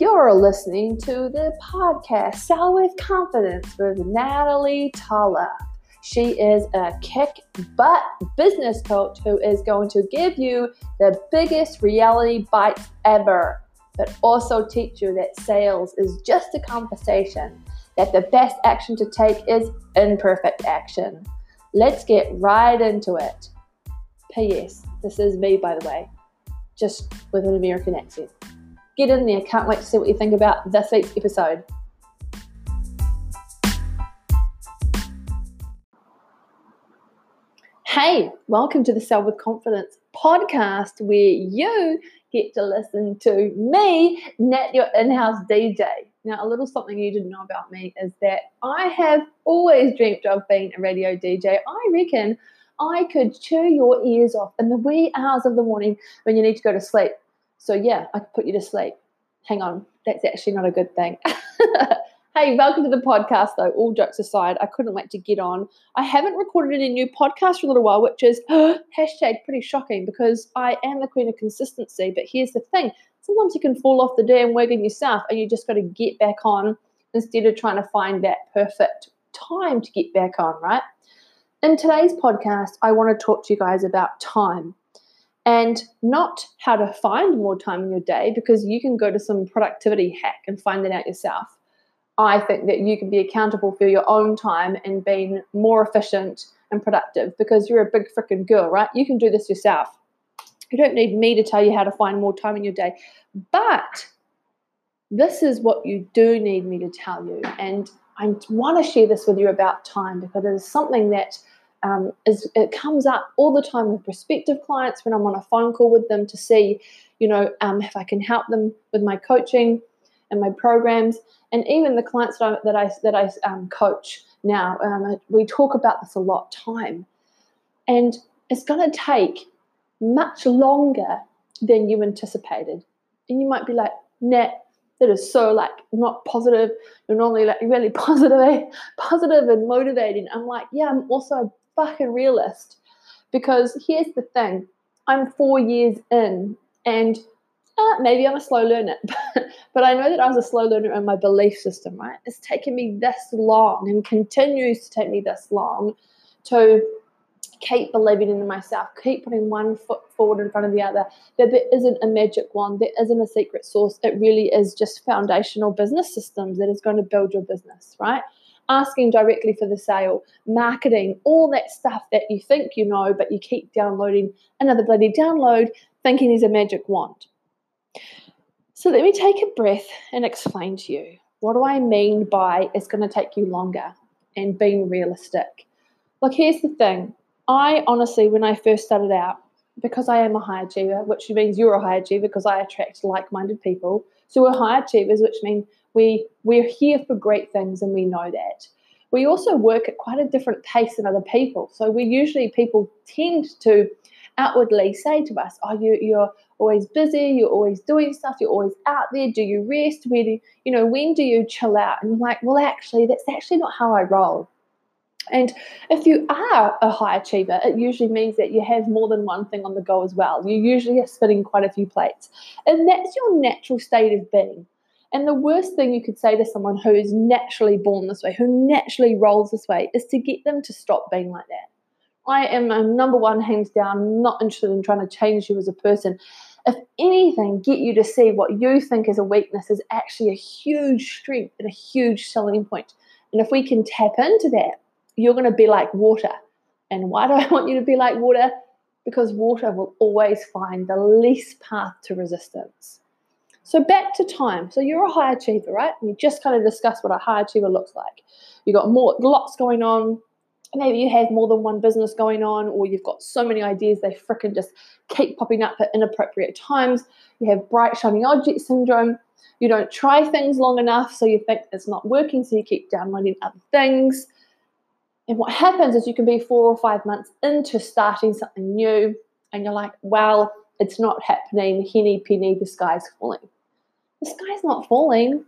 You're listening to the podcast Sell with Confidence with Natalie Tala. She is a kick butt business coach who is going to give you the biggest reality bites ever, but also teach you that sales is just a conversation, that the best action to take is imperfect action. Let's get right into it. P.S. This is me, by the way, just with an American accent. Get in there. Can't wait to see what you think about this week's episode. Hey, welcome to the Sell with Confidence podcast where you get to listen to me, Nat, your in house DJ. Now, a little something you didn't know about me is that I have always dreamt of being a radio DJ. I reckon I could chew your ears off in the wee hours of the morning when you need to go to sleep. So, yeah, I could put you to sleep. Hang on, that's actually not a good thing. hey, welcome to the podcast, though. All jokes aside, I couldn't wait to get on. I haven't recorded any new podcast for a little while, which is hashtag pretty shocking because I am the queen of consistency. But here's the thing sometimes you can fall off the damn wagon yourself and you just got to get back on instead of trying to find that perfect time to get back on, right? In today's podcast, I want to talk to you guys about time and not how to find more time in your day because you can go to some productivity hack and find that out yourself. I think that you can be accountable for your own time and being more efficient and productive because you're a big freaking girl, right? You can do this yourself. You don't need me to tell you how to find more time in your day. But this is what you do need me to tell you. And I want to share this with you about time because it is something that um, is it comes up all the time with prospective clients when I'm on a phone call with them to see, you know, um, if I can help them with my coaching and my programs, and even the clients that I that I, that I um, coach now. Um, we talk about this a lot. Time, and it's going to take much longer than you anticipated, and you might be like, "Nat, that is so like not positive. You're normally like really positive, positive and motivating. I'm like, yeah, I'm also fucking realist. Because here's the thing I'm four years in, and uh, maybe I'm a slow learner, but I know that I was a slow learner in my belief system, right? It's taken me this long and continues to take me this long to keep believing in myself, keep putting one foot forward in front of the other, that there isn't a magic wand, there isn't a secret sauce. It really is just foundational business systems that is going to build your business, right? Asking directly for the sale, marketing, all that stuff that you think you know, but you keep downloading another bloody download thinking there's a magic wand. So let me take a breath and explain to you what do I mean by it's going to take you longer and being realistic. Look, here's the thing. I honestly, when I first started out, because I am a high achiever, which means you're a high achiever because I attract like minded people. So we're high achievers, which means we we're here for great things and we know that. We also work at quite a different pace than other people. So we usually people tend to outwardly say to us, "Oh, you you're always busy. You're always doing stuff. You're always out there. Do you rest? Where do you, know when do you chill out?" And I'm like, "Well, actually, that's actually not how I roll." And if you are a high achiever, it usually means that you have more than one thing on the go as well. You usually are spinning quite a few plates. And that's your natural state of being. And the worst thing you could say to someone who is naturally born this way, who naturally rolls this way, is to get them to stop being like that. I am a number one, hands down, not interested in trying to change you as a person. If anything, get you to see what you think is a weakness is actually a huge strength and a huge selling point. And if we can tap into that, you're going to be like water. And why do I want you to be like water? Because water will always find the least path to resistance. So back to time. So you're a high achiever, right? We just kind of discussed what a high achiever looks like. You've got more lots going on. Maybe you have more than one business going on, or you've got so many ideas they fricking just keep popping up at inappropriate times. You have bright shining object syndrome. You don't try things long enough, so you think it's not working, so you keep downloading other things. And what happens is you can be four or five months into starting something new, and you're like, well, it's not happening. Henny penny, the sky's falling the sky's not falling.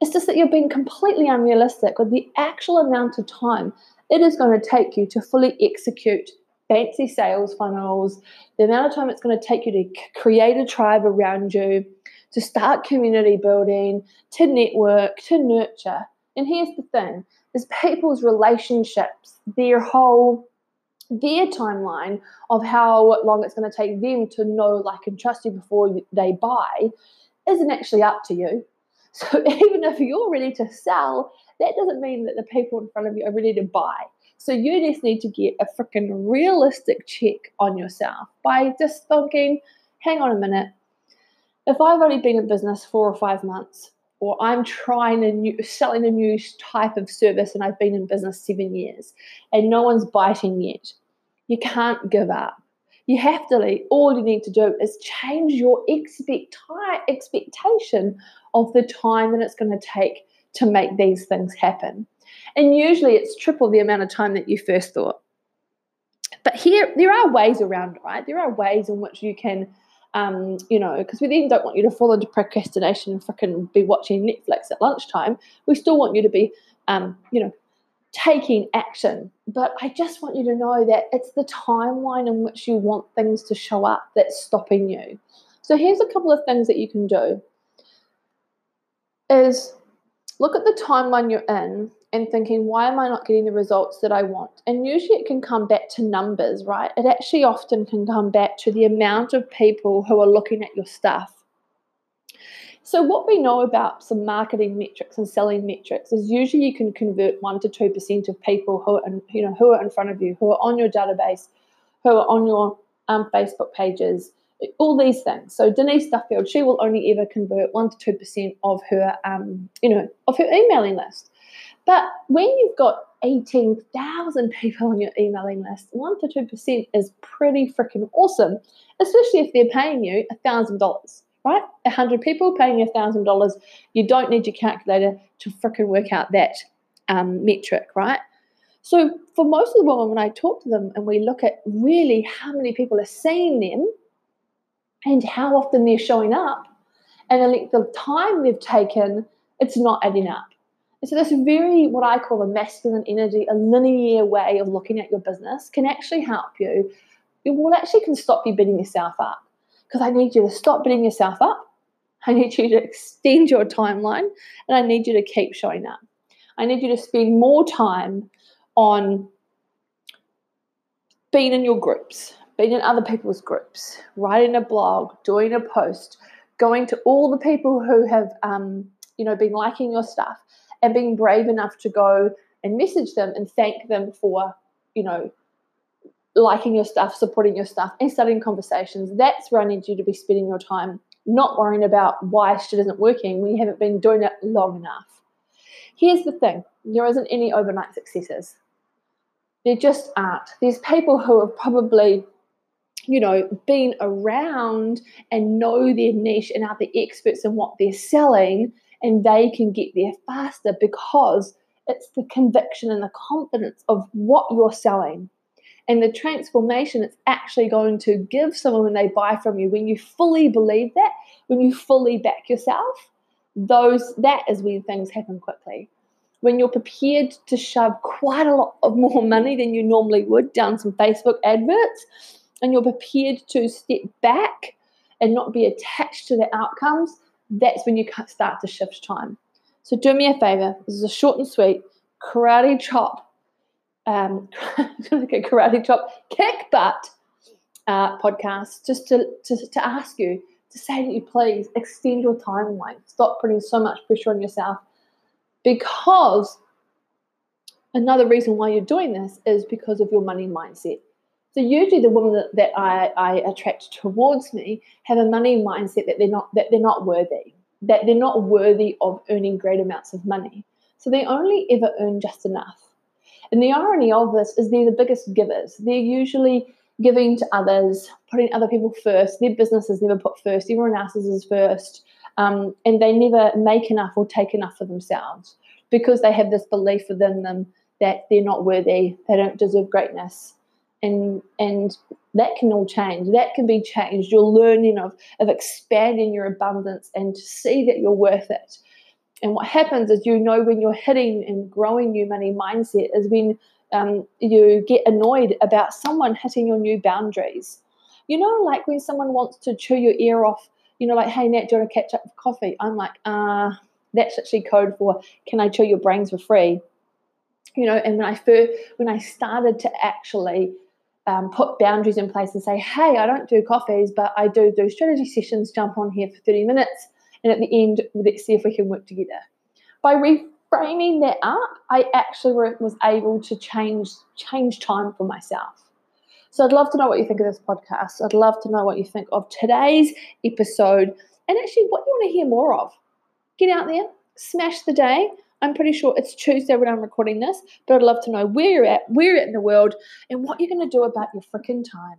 It's just that you're being completely unrealistic with the actual amount of time it is going to take you to fully execute fancy sales funnels, the amount of time it's going to take you to create a tribe around you, to start community building, to network, to nurture. And here's the thing is people's relationships, their whole their timeline of how long it's going to take them to know, like, and trust you before they buy isn't actually up to you. So even if you're ready to sell, that doesn't mean that the people in front of you are ready to buy. So you just need to get a freaking realistic check on yourself by just thinking, hang on a minute, if I've only been in business four or five months, or I'm trying a new selling a new type of service and I've been in business seven years and no one's biting yet, you can't give up. You have to leave. All you need to do is change your expect expectation of the time that it's going to take to make these things happen. And usually it's triple the amount of time that you first thought. But here, there are ways around, right? There are ways in which you can um, you know, because we then don't want you to fall into procrastination and freaking be watching Netflix at lunchtime. We still want you to be, um, you know, taking action. But I just want you to know that it's the timeline in which you want things to show up that's stopping you. So here's a couple of things that you can do. Is look at the timeline you're in and thinking, why am I not getting the results that I want? And usually it can come back to numbers, right? It actually often can come back to the amount of people who are looking at your stuff. So, what we know about some marketing metrics and selling metrics is usually you can convert one to two percent of people who are, in, you know, who are in front of you, who are on your database, who are on your um, Facebook pages, all these things. So Denise Duffield, she will only ever convert one to two percent of her, um, you know, of her emailing list. But when you've got 18,000 people on your emailing list, 1% to 2% is pretty freaking awesome, especially if they're paying you $1,000, right? 100 people paying you $1,000. You don't need your calculator to freaking work out that um, metric, right? So for most of the women, when I talk to them and we look at really how many people are seeing them and how often they're showing up and the length of time they've taken, it's not adding up. And so, this very, what I call a masculine energy, a linear way of looking at your business can actually help you. It will actually can stop you beating yourself up because I need you to stop beating yourself up. I need you to extend your timeline and I need you to keep showing up. I need you to spend more time on being in your groups, being in other people's groups, writing a blog, doing a post, going to all the people who have, um, you know, been liking your stuff and being brave enough to go and message them and thank them for, you know, liking your stuff, supporting your stuff, and starting conversations. That's where I need you to be spending your time, not worrying about why shit isn't working when you haven't been doing it long enough. Here's the thing there isn't any overnight successes. There just aren't. There's people who have probably, you know, been around and know their niche and are the experts in what they're selling and they can get there faster because it's the conviction and the confidence of what you're selling and the transformation it's actually going to give someone when they buy from you when you fully believe that when you fully back yourself those that is when things happen quickly when you're prepared to shove quite a lot of more money than you normally would down some facebook adverts and you're prepared to step back and not be attached to the outcomes that's when you start to shift time. So do me a favor. This is a short and sweet karate chop, um, like karate chop kick butt uh, podcast. Just to, to to ask you to say that you please extend your timeline. Stop putting so much pressure on yourself because another reason why you're doing this is because of your money mindset. So usually the women that, that I, I attract towards me have a money mindset that they're not that they're not worthy, that they're not worthy of earning great amounts of money. So they only ever earn just enough. And the irony of this is they're the biggest givers. They're usually giving to others, putting other people first. Their business is never put first. Everyone else's is first. Um, and they never make enough or take enough for themselves because they have this belief within them that they're not worthy, they don't deserve greatness, and and that can all change that can be changed your learning of of expanding your abundance and to see that you're worth it and what happens is you know when you're hitting and growing new money mindset is when um, you get annoyed about someone hitting your new boundaries you know like when someone wants to chew your ear off you know, like, hey, Nat, do you want to catch up for coffee? I'm like, uh, that's actually code for can I chew your brains for free? You know, and when I first, when I started to actually um, put boundaries in place and say, hey, I don't do coffees, but I do do strategy sessions, jump on here for 30 minutes, and at the end, let's see if we can work together. By reframing that up, I actually was able to change change time for myself. So I'd love to know what you think of this podcast. I'd love to know what you think of today's episode and actually what you want to hear more of. Get out there, smash the day. I'm pretty sure it's Tuesday when I'm recording this, but I'd love to know where you're at, where you're at in the world, and what you're going to do about your freaking time.